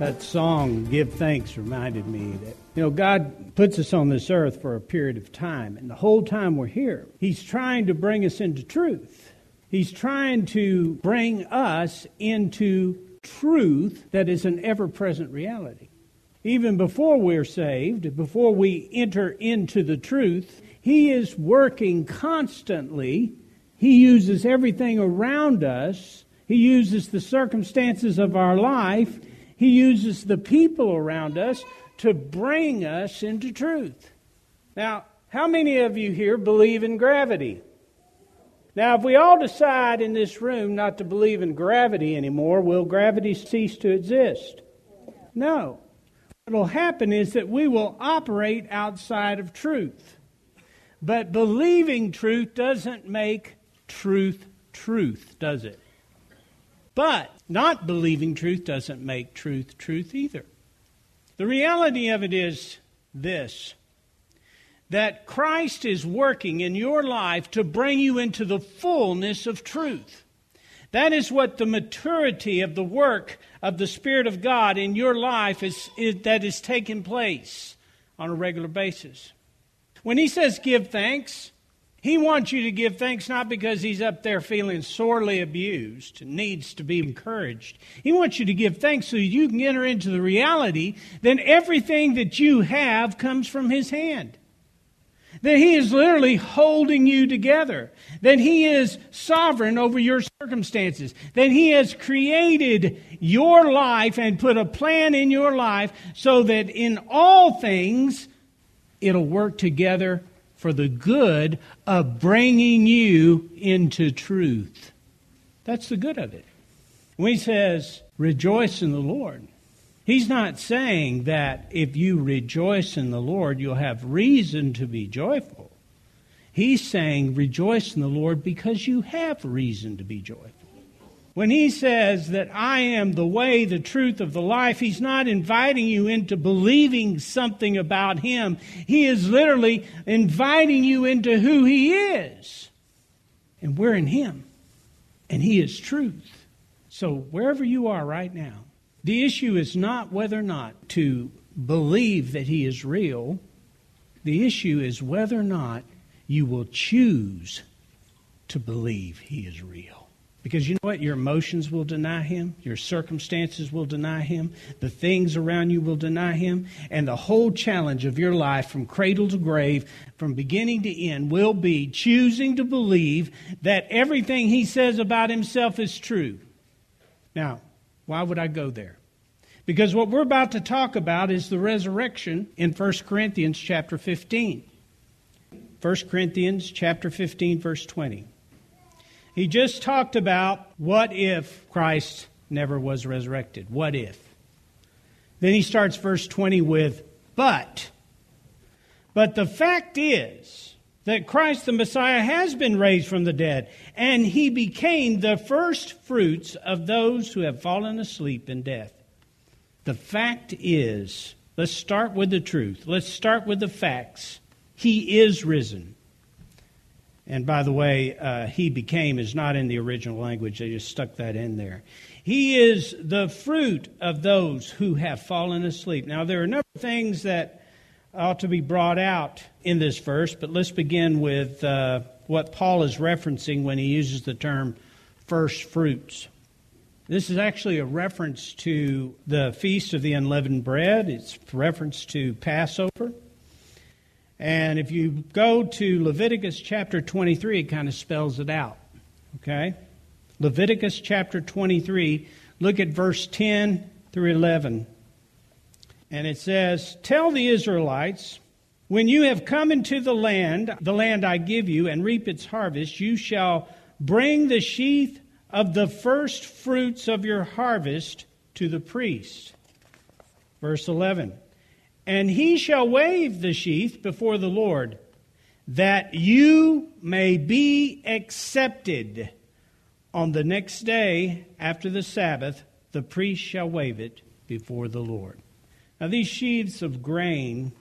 That song, Give Thanks, reminded me that, you know, God puts us on this earth for a period of time, and the whole time we're here, He's trying to bring us into truth. He's trying to bring us into truth that is an ever present reality. Even before we're saved, before we enter into the truth, He is working constantly. He uses everything around us, He uses the circumstances of our life, He uses the people around us to bring us into truth. Now, how many of you here believe in gravity? Now, if we all decide in this room not to believe in gravity anymore, will gravity cease to exist? No. What will happen is that we will operate outside of truth. But believing truth doesn't make truth truth, does it? But not believing truth doesn't make truth truth either. The reality of it is this that Christ is working in your life to bring you into the fullness of truth. That is what the maturity of the work of the Spirit of God in your life is, is that is taking place on a regular basis. When he says give thanks, he wants you to give thanks not because he's up there feeling sorely abused needs to be encouraged. He wants you to give thanks so you can enter into the reality that everything that you have comes from his hand. That He is literally holding you together. That He is sovereign over your circumstances. That He has created your life and put a plan in your life so that in all things it'll work together for the good of bringing you into truth. That's the good of it. When He says, rejoice in the Lord, He's not saying that if you rejoice in the Lord, you'll have reason to be joyful. He's saying rejoice in the Lord because you have reason to be joyful. When he says that I am the way, the truth of the life, he's not inviting you into believing something about him. He is literally inviting you into who he is. And we're in him. And he is truth. So wherever you are right now, the issue is not whether or not to believe that He is real. The issue is whether or not you will choose to believe He is real. Because you know what? Your emotions will deny Him, your circumstances will deny Him, the things around you will deny Him, and the whole challenge of your life from cradle to grave, from beginning to end, will be choosing to believe that everything He says about Himself is true. Now, why would I go there? Because what we're about to talk about is the resurrection in 1 Corinthians chapter 15. 1 Corinthians chapter 15 verse 20. He just talked about what if Christ never was resurrected? What if? Then he starts verse 20 with but. But the fact is that Christ the Messiah has been raised from the dead, and he became the first fruits of those who have fallen asleep in death. The fact is, let's start with the truth. Let's start with the facts. He is risen. And by the way, uh, he became is not in the original language, they just stuck that in there. He is the fruit of those who have fallen asleep. Now, there are a number of things that ought to be brought out in this verse, but let's begin with uh, what Paul is referencing when he uses the term first fruits. This is actually a reference to the Feast of the Unleavened Bread. It's a reference to Passover. And if you go to Leviticus chapter 23, it kind of spells it out. Okay? Leviticus chapter 23, look at verse 10 through 11. And it says, Tell the Israelites, when you have come into the land, the land I give you, and reap its harvest, you shall bring the sheaf of the first fruits of your harvest to the priest. Verse 11 And he shall wave the sheath before the Lord, that you may be accepted. On the next day after the Sabbath, the priest shall wave it before the Lord. Now, these sheaves of grain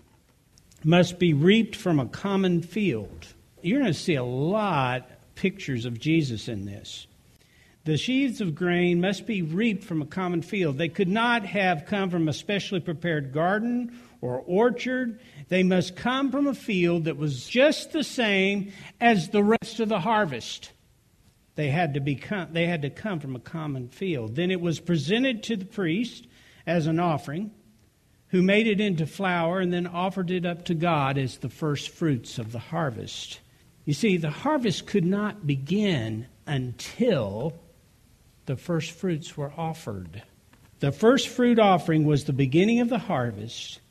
must be reaped from a common field. You're going to see a lot pictures of Jesus in this. The sheaves of grain must be reaped from a common field. They could not have come from a specially prepared garden or orchard. They must come from a field that was just the same as the rest of the harvest. They had to, be, they had to come from a common field. Then it was presented to the priest as an offering, who made it into flour and then offered it up to God as the first fruits of the harvest. You see, the harvest could not begin until the first fruits were offered. The first fruit offering was the beginning of the harvest,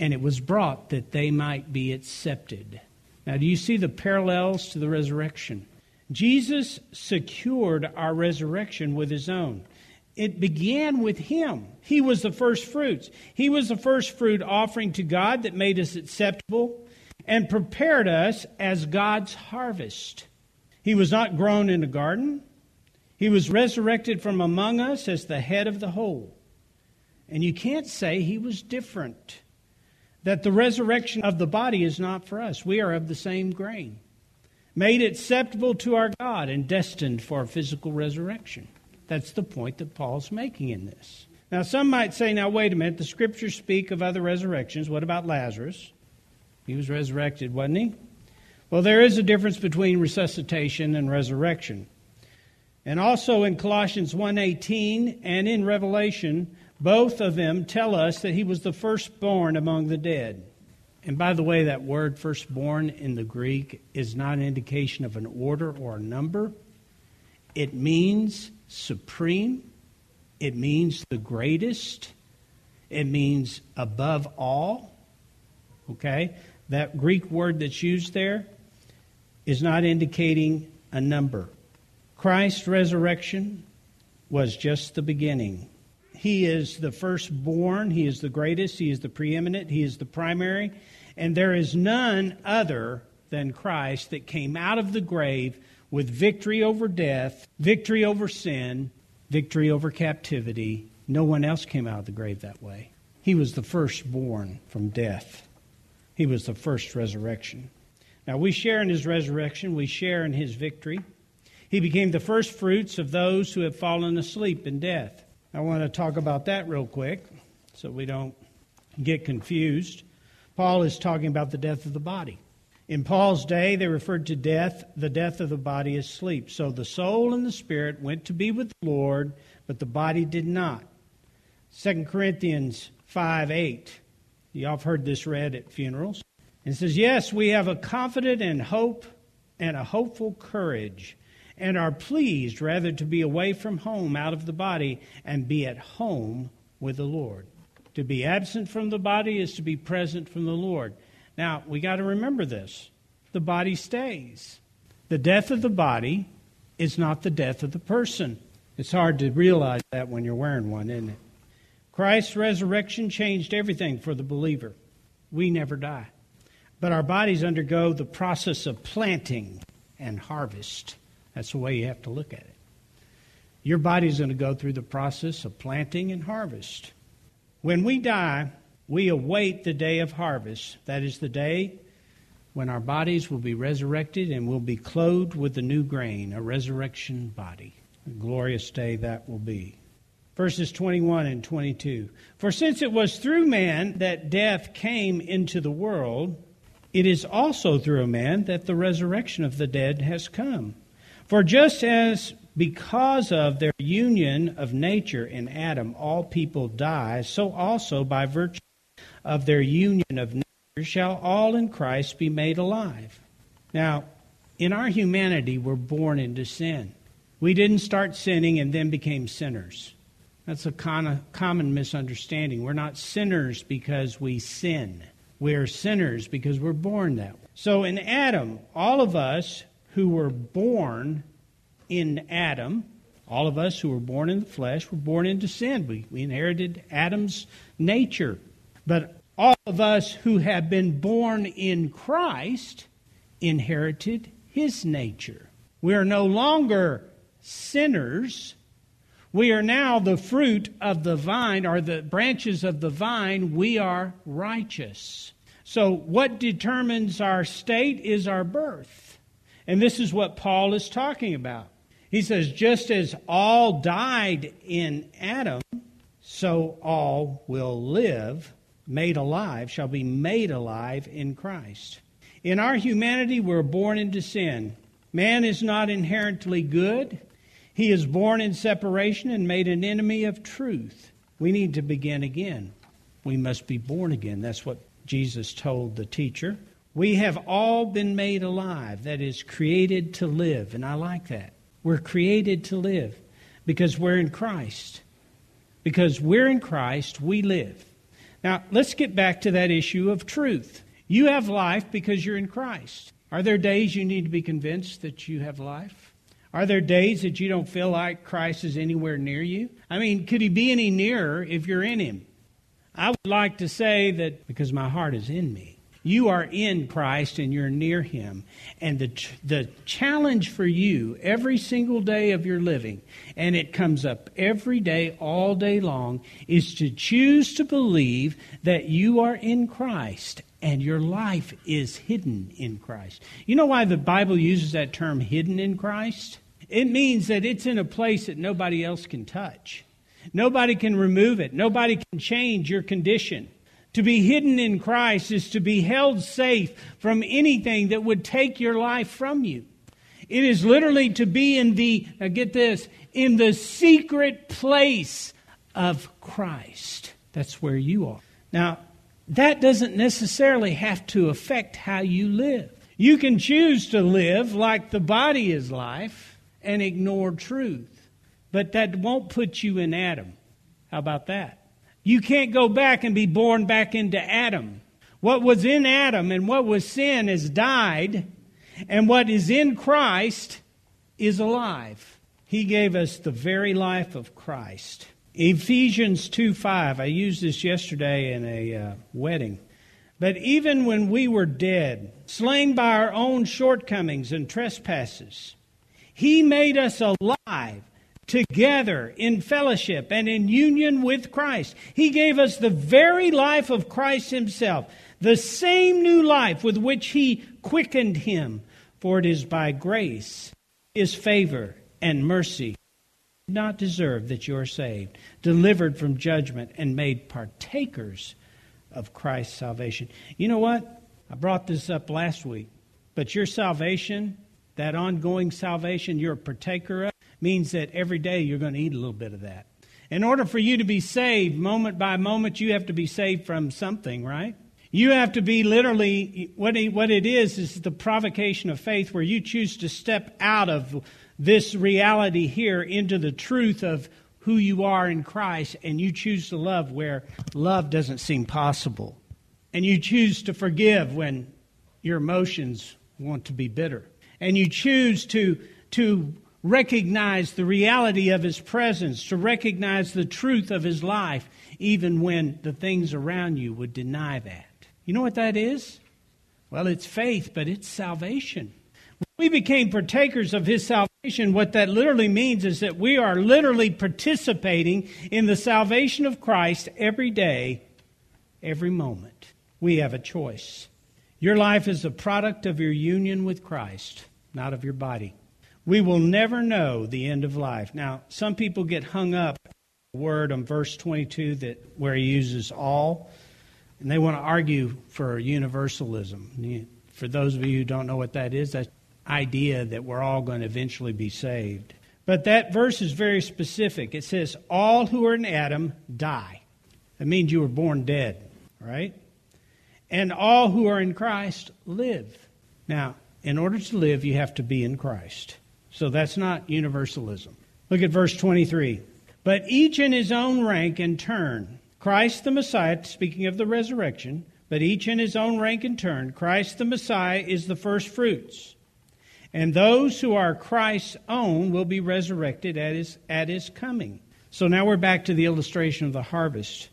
and it was brought that they might be accepted. Now, do you see the parallels to the resurrection? Jesus secured our resurrection with his own. It began with him. He was the first fruits. He was the first fruit offering to God that made us acceptable and prepared us as God's harvest. He was not grown in a garden. He was resurrected from among us as the head of the whole. And you can't say he was different. That the resurrection of the body is not for us. We are of the same grain, made acceptable to our God and destined for a physical resurrection. That's the point that Paul's making in this. Now, some might say, now, wait a minute, the scriptures speak of other resurrections. What about Lazarus? He was resurrected, wasn't he? Well, there is a difference between resuscitation and resurrection. And also in Colossians 1:18 and in Revelation, both of them tell us that he was the firstborn among the dead. And by the way, that word firstborn in the Greek is not an indication of an order or a number. It means supreme. It means the greatest. It means above all. Okay? That Greek word that's used there is not indicating a number. Christ's resurrection was just the beginning. He is the firstborn, He is the greatest, He is the preeminent, He is the primary, and there is none other than Christ that came out of the grave with victory over death, victory over sin, victory over captivity. No one else came out of the grave that way. He was the firstborn from death. He was the first resurrection. Now, we share in his resurrection, we share in his victory. He became the first fruits of those who have fallen asleep in death. I want to talk about that real quick so we don't get confused. Paul is talking about the death of the body. In Paul's day, they referred to death, the death of the body as sleep. So the soul and the spirit went to be with the Lord, but the body did not. 2 Corinthians 5 8. Y'all have heard this read at funerals. It says, Yes, we have a confident and hope and a hopeful courage and are pleased rather to be away from home out of the body and be at home with the Lord. To be absent from the body is to be present from the Lord. Now, we got to remember this the body stays. The death of the body is not the death of the person. It's hard to realize that when you're wearing one, isn't it? Christ's resurrection changed everything for the believer. We never die. But our bodies undergo the process of planting and harvest. That's the way you have to look at it. Your body's going to go through the process of planting and harvest. When we die, we await the day of harvest. That is the day when our bodies will be resurrected and will be clothed with the new grain, a resurrection body. A glorious day that will be. Verses 21 and 22. For since it was through man that death came into the world, it is also through a man that the resurrection of the dead has come. For just as because of their union of nature in Adam all people die, so also by virtue of their union of nature shall all in Christ be made alive. Now, in our humanity, we're born into sin. We didn't start sinning and then became sinners. That's a common misunderstanding. We're not sinners because we sin. We're sinners because we're born that way. So in Adam, all of us who were born in Adam. All of us who were born in the flesh were born into sin. We, we inherited Adam's nature. But all of us who have been born in Christ inherited his nature. We are no longer sinners. We are now the fruit of the vine, or the branches of the vine. We are righteous. So, what determines our state is our birth. And this is what Paul is talking about. He says, just as all died in Adam, so all will live, made alive, shall be made alive in Christ. In our humanity, we're born into sin. Man is not inherently good. He is born in separation and made an enemy of truth. We need to begin again. We must be born again. That's what Jesus told the teacher. We have all been made alive, that is, created to live. And I like that. We're created to live because we're in Christ. Because we're in Christ, we live. Now, let's get back to that issue of truth. You have life because you're in Christ. Are there days you need to be convinced that you have life? Are there days that you don't feel like Christ is anywhere near you? I mean, could he be any nearer if you're in him? I would like to say that because my heart is in me. You are in Christ and you're near Him. And the, the challenge for you every single day of your living, and it comes up every day, all day long, is to choose to believe that you are in Christ and your life is hidden in Christ. You know why the Bible uses that term hidden in Christ? It means that it's in a place that nobody else can touch. Nobody can remove it. Nobody can change your condition. To be hidden in Christ is to be held safe from anything that would take your life from you. It is literally to be in the, uh, get this, in the secret place of Christ. That's where you are. Now, that doesn't necessarily have to affect how you live. You can choose to live like the body is life and ignore truth, but that won't put you in Adam. How about that? You can't go back and be born back into Adam. What was in Adam and what was sin has died, and what is in Christ is alive. He gave us the very life of Christ. Ephesians 2 5, I used this yesterday in a uh, wedding. But even when we were dead, slain by our own shortcomings and trespasses, He made us alive together in fellowship and in union with Christ. He gave us the very life of Christ Himself, the same new life with which He quickened Him. For it is by grace, His favor, and mercy, not deserve that you are saved, delivered from judgment, and made partakers of Christ's salvation. You know what? I brought this up last week, but your salvation, that ongoing salvation you're a partaker of, means that every day you're going to eat a little bit of that. In order for you to be saved moment by moment, you have to be saved from something, right? You have to be literally, what what it is, is the provocation of faith where you choose to step out of this reality here into the truth of who you are in Christ, and you choose to love where love doesn't seem possible. And you choose to forgive when your emotions want to be bitter. And you choose to, to recognize the reality of his presence, to recognize the truth of his life, even when the things around you would deny that. You know what that is? Well, it's faith, but it's salvation. When we became partakers of his salvation, what that literally means is that we are literally participating in the salvation of Christ every day, every moment. We have a choice. Your life is a product of your union with Christ, not of your body. We will never know the end of life. Now, some people get hung up word on verse 22 that where he uses all, and they want to argue for universalism. For those of you who don't know what that is, that idea that we're all going to eventually be saved. But that verse is very specific. It says, All who are in Adam die. That means you were born dead, right? And all who are in Christ live. Now, in order to live, you have to be in Christ. So that's not universalism. Look at verse 23. But each in his own rank and turn. Christ the Messiah, speaking of the resurrection, but each in his own rank and turn. Christ the Messiah is the first fruits. And those who are Christ's own will be resurrected at his, at his coming. So now we're back to the illustration of the harvest.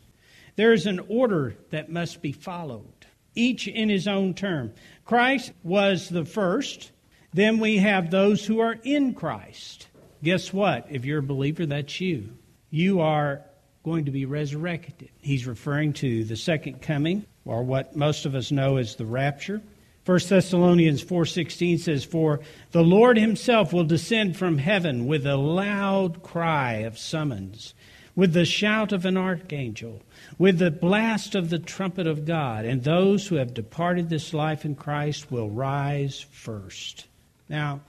There is an order that must be followed, each in his own term. Christ was the first. Then we have those who are in Christ. Guess what? If you're a believer, that's you. You are going to be resurrected. He's referring to the second coming, or what most of us know as the rapture. 1 Thessalonians 4:16 says for the Lord himself will descend from heaven with a loud cry of summons with the shout of an archangel with the blast of the trumpet of God and those who have departed this life in Christ will rise first. Now,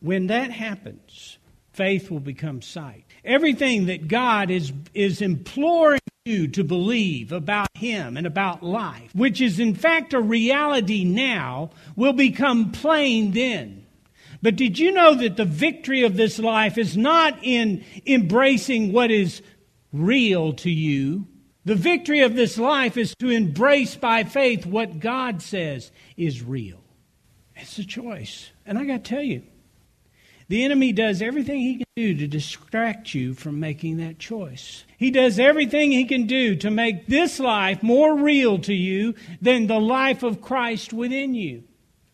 when that happens, faith will become sight. Everything that God is is imploring you to believe about Him and about life, which is in fact a reality now, will become plain then. But did you know that the victory of this life is not in embracing what is real to you? The victory of this life is to embrace by faith what God says is real. It's a choice. And I got to tell you, the enemy does everything he can do to distract you from making that choice. He does everything he can do to make this life more real to you than the life of Christ within you.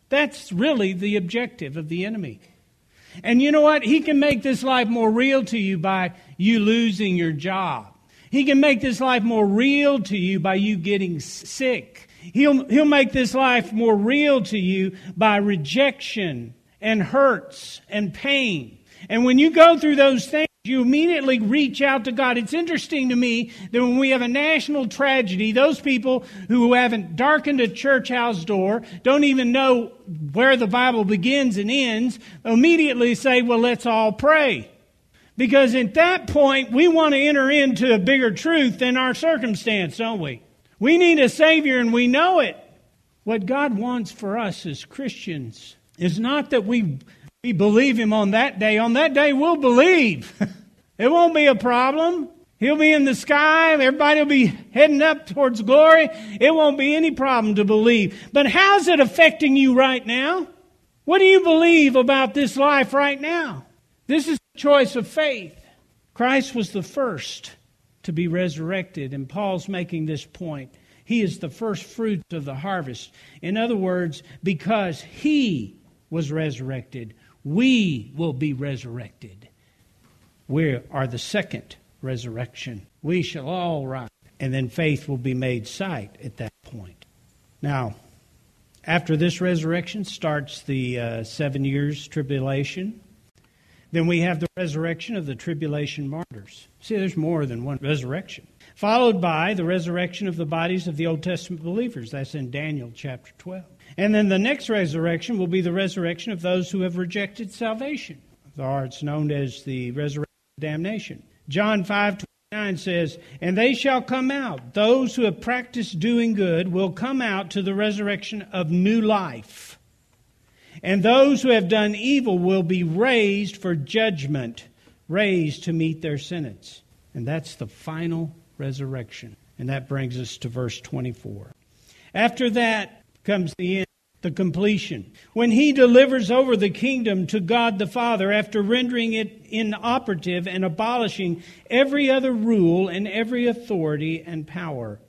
That's really the objective of the enemy. And you know what? He can make this life more real to you by you losing your job. He can make this life more real to you by you getting sick. He'll, he'll make this life more real to you by rejection and hurts and pain. And when you go through those things, you immediately reach out to God. It's interesting to me that when we have a national tragedy, those people who haven't darkened a church house door, don't even know where the Bible begins and ends, immediately say, well, let's all pray. Because at that point, we want to enter into a bigger truth than our circumstance, don't we? We need a Savior and we know it. What God wants for us as Christians is not that we, we believe him on that day. On that day, we'll believe. it won't be a problem. He'll be in the sky. Everybody will be heading up towards glory. It won't be any problem to believe. But how's it affecting you right now? What do you believe about this life right now? This is a choice of faith. Christ was the first to be resurrected, and Paul's making this point. He is the first fruits of the harvest. In other words, because he was resurrected, we will be resurrected. We are the second resurrection. We shall all rise, and then faith will be made sight at that point. Now, after this resurrection starts the uh, seven years tribulation. Then we have the resurrection of the tribulation martyrs. See, there's more than one resurrection. Followed by the resurrection of the bodies of the Old Testament believers. That's in Daniel chapter 12. And then the next resurrection will be the resurrection of those who have rejected salvation. Or it's known as the resurrection of damnation. John 5 29 says, And they shall come out. Those who have practiced doing good will come out to the resurrection of new life. And those who have done evil will be raised for judgment, raised to meet their sentence. And that's the final resurrection. And that brings us to verse 24. After that, comes the end, the completion. When he delivers over the kingdom to God the Father after rendering it inoperative and abolishing every other rule and every authority and power.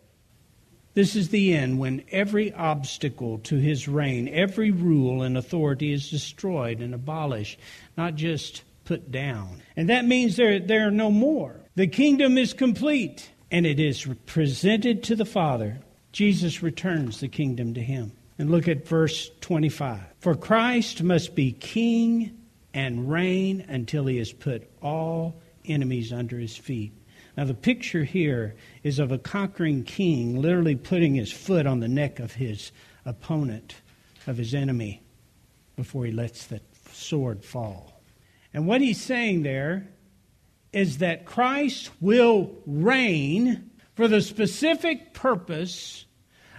This is the end when every obstacle to his reign, every rule and authority is destroyed and abolished, not just put down. And that means there, there are no more. The kingdom is complete and it is presented to the Father Jesus returns the kingdom to him. And look at verse 25. For Christ must be king and reign until he has put all enemies under his feet. Now, the picture here is of a conquering king literally putting his foot on the neck of his opponent, of his enemy, before he lets the sword fall. And what he's saying there is that Christ will reign for the specific purpose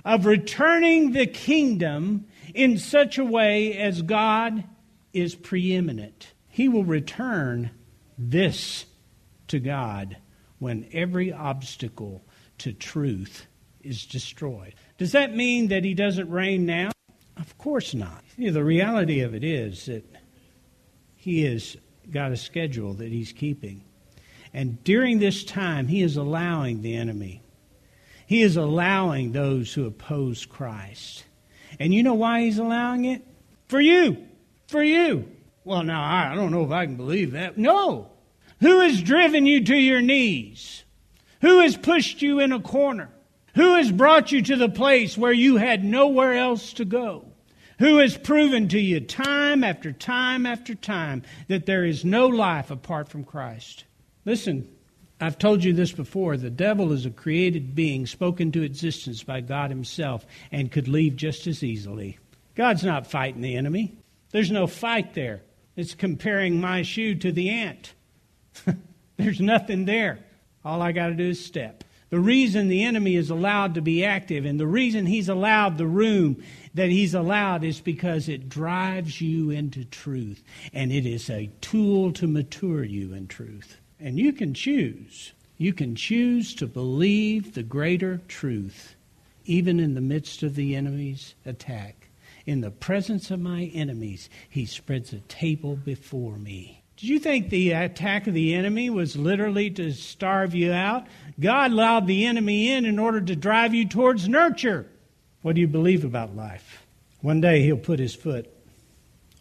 of returning the kingdom in such a way as God is preeminent. He will return this to God when every obstacle to truth is destroyed. Does that mean that he doesn't reign now? Of course not. You know, the reality of it is that he has got a schedule that he's keeping. And during this time, he is allowing the enemy, he is allowing those who oppose Christ. And you know why he's allowing it? For you. For you. Well, now, I don't know if I can believe that. No. Who has driven you to your knees? Who has pushed you in a corner? Who has brought you to the place where you had nowhere else to go? Who has proven to you time after time after time that there is no life apart from Christ? Listen, I've told you this before. The devil is a created being spoken to existence by God Himself and could leave just as easily. God's not fighting the enemy. There's no fight there. It's comparing my shoe to the ant. There's nothing there. All I got to do is step. The reason the enemy is allowed to be active and the reason he's allowed the room that he's allowed is because it drives you into truth and it is a tool to mature you in truth. And you can choose. You can choose to believe the greater truth even in the midst of the enemy's attack. In the presence of my enemies, he spreads a table before me. Did you think the attack of the enemy was literally to starve you out? God allowed the enemy in in order to drive you towards nurture. What do you believe about life? One day he'll put his foot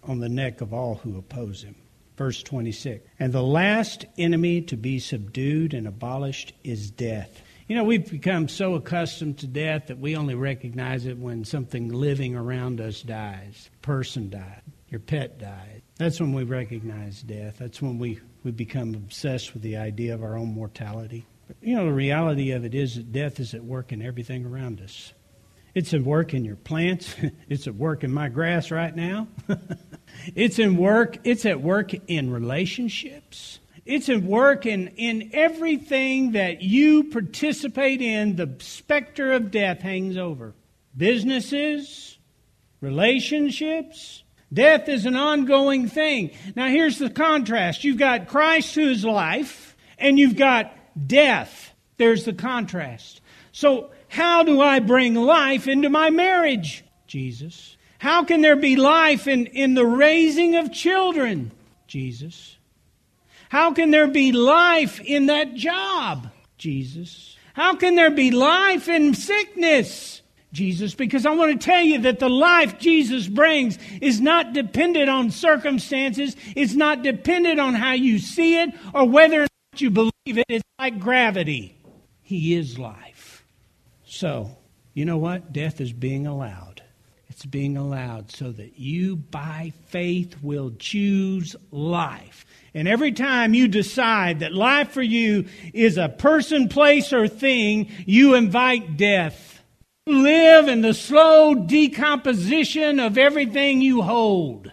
on the neck of all who oppose him. Verse 26. And the last enemy to be subdued and abolished is death. You know, we've become so accustomed to death that we only recognize it when something living around us dies. Person died. Your pet died. That's when we recognize death. That's when we, we become obsessed with the idea of our own mortality. But, you know, the reality of it is that death is at work in everything around us. It's at work in your plants. it's at work in my grass right now. it's in work. It's at work in relationships. It's at work in, in everything that you participate in. The specter of death hangs over. Businesses, relationships, Death is an ongoing thing. Now, here's the contrast you've got Christ who is life, and you've got death. There's the contrast. So, how do I bring life into my marriage? Jesus. How can there be life in, in the raising of children? Jesus. How can there be life in that job? Jesus. How can there be life in sickness? Jesus because I want to tell you that the life Jesus brings is not dependent on circumstances. It's not dependent on how you see it or whether or not you believe it. It's like gravity. He is life. So, you know what? Death is being allowed. It's being allowed so that you, by faith, will choose life. And every time you decide that life for you is a person, place, or thing, you invite death live in the slow decomposition of everything you hold.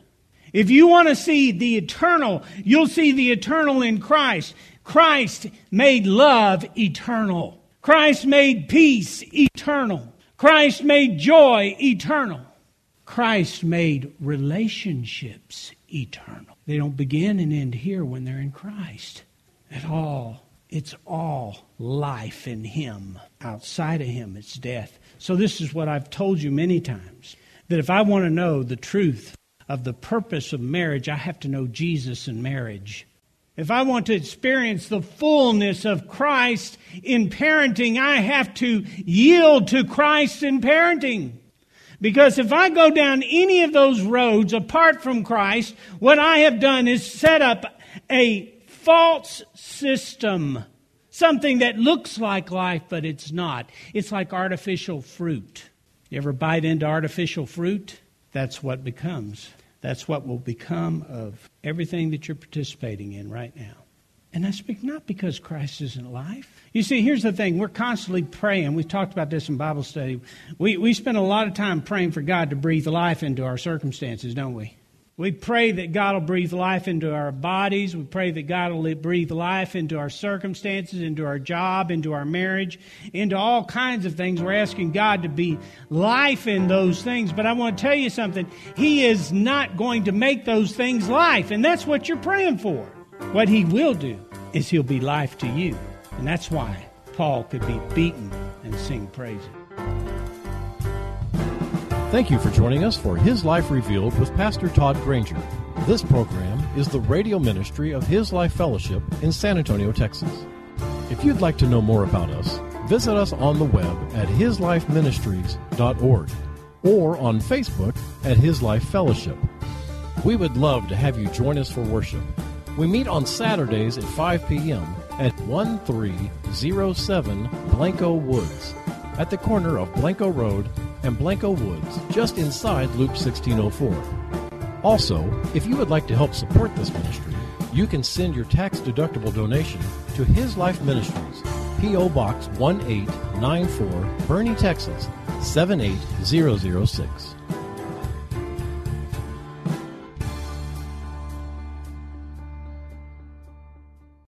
If you want to see the eternal, you'll see the eternal in Christ. Christ made love eternal. Christ made peace eternal. Christ made joy eternal. Christ made relationships eternal. They don't begin and end here when they're in Christ at all. It's all life in Him. Outside of Him, it's death. So, this is what I've told you many times that if I want to know the truth of the purpose of marriage, I have to know Jesus in marriage. If I want to experience the fullness of Christ in parenting, I have to yield to Christ in parenting. Because if I go down any of those roads apart from Christ, what I have done is set up a false system. Something that looks like life, but it's not. It's like artificial fruit. You ever bite into artificial fruit? That's what becomes. That's what will become of everything that you're participating in right now. And I speak not because Christ isn't life. You see, here's the thing. We're constantly praying. We've talked about this in Bible study. We, we spend a lot of time praying for God to breathe life into our circumstances, don't we? We pray that God will breathe life into our bodies. We pray that God will breathe life into our circumstances, into our job, into our marriage, into all kinds of things. We're asking God to be life in those things. But I want to tell you something. He is not going to make those things life. And that's what you're praying for. What He will do is He'll be life to you. And that's why Paul could be beaten and sing praises. Thank you for joining us for His Life Revealed with Pastor Todd Granger. This program is the radio ministry of His Life Fellowship in San Antonio, Texas. If you'd like to know more about us, visit us on the web at hislifeministries.org or on Facebook at His Life Fellowship. We would love to have you join us for worship. We meet on Saturdays at 5 p.m. at 1307 Blanco Woods, at the corner of Blanco Road and Blanco Woods, just inside Loop 1604. Also, if you would like to help support this ministry, you can send your tax deductible donation to His Life Ministries, P.O. Box 1894, Boerne, Texas 78006.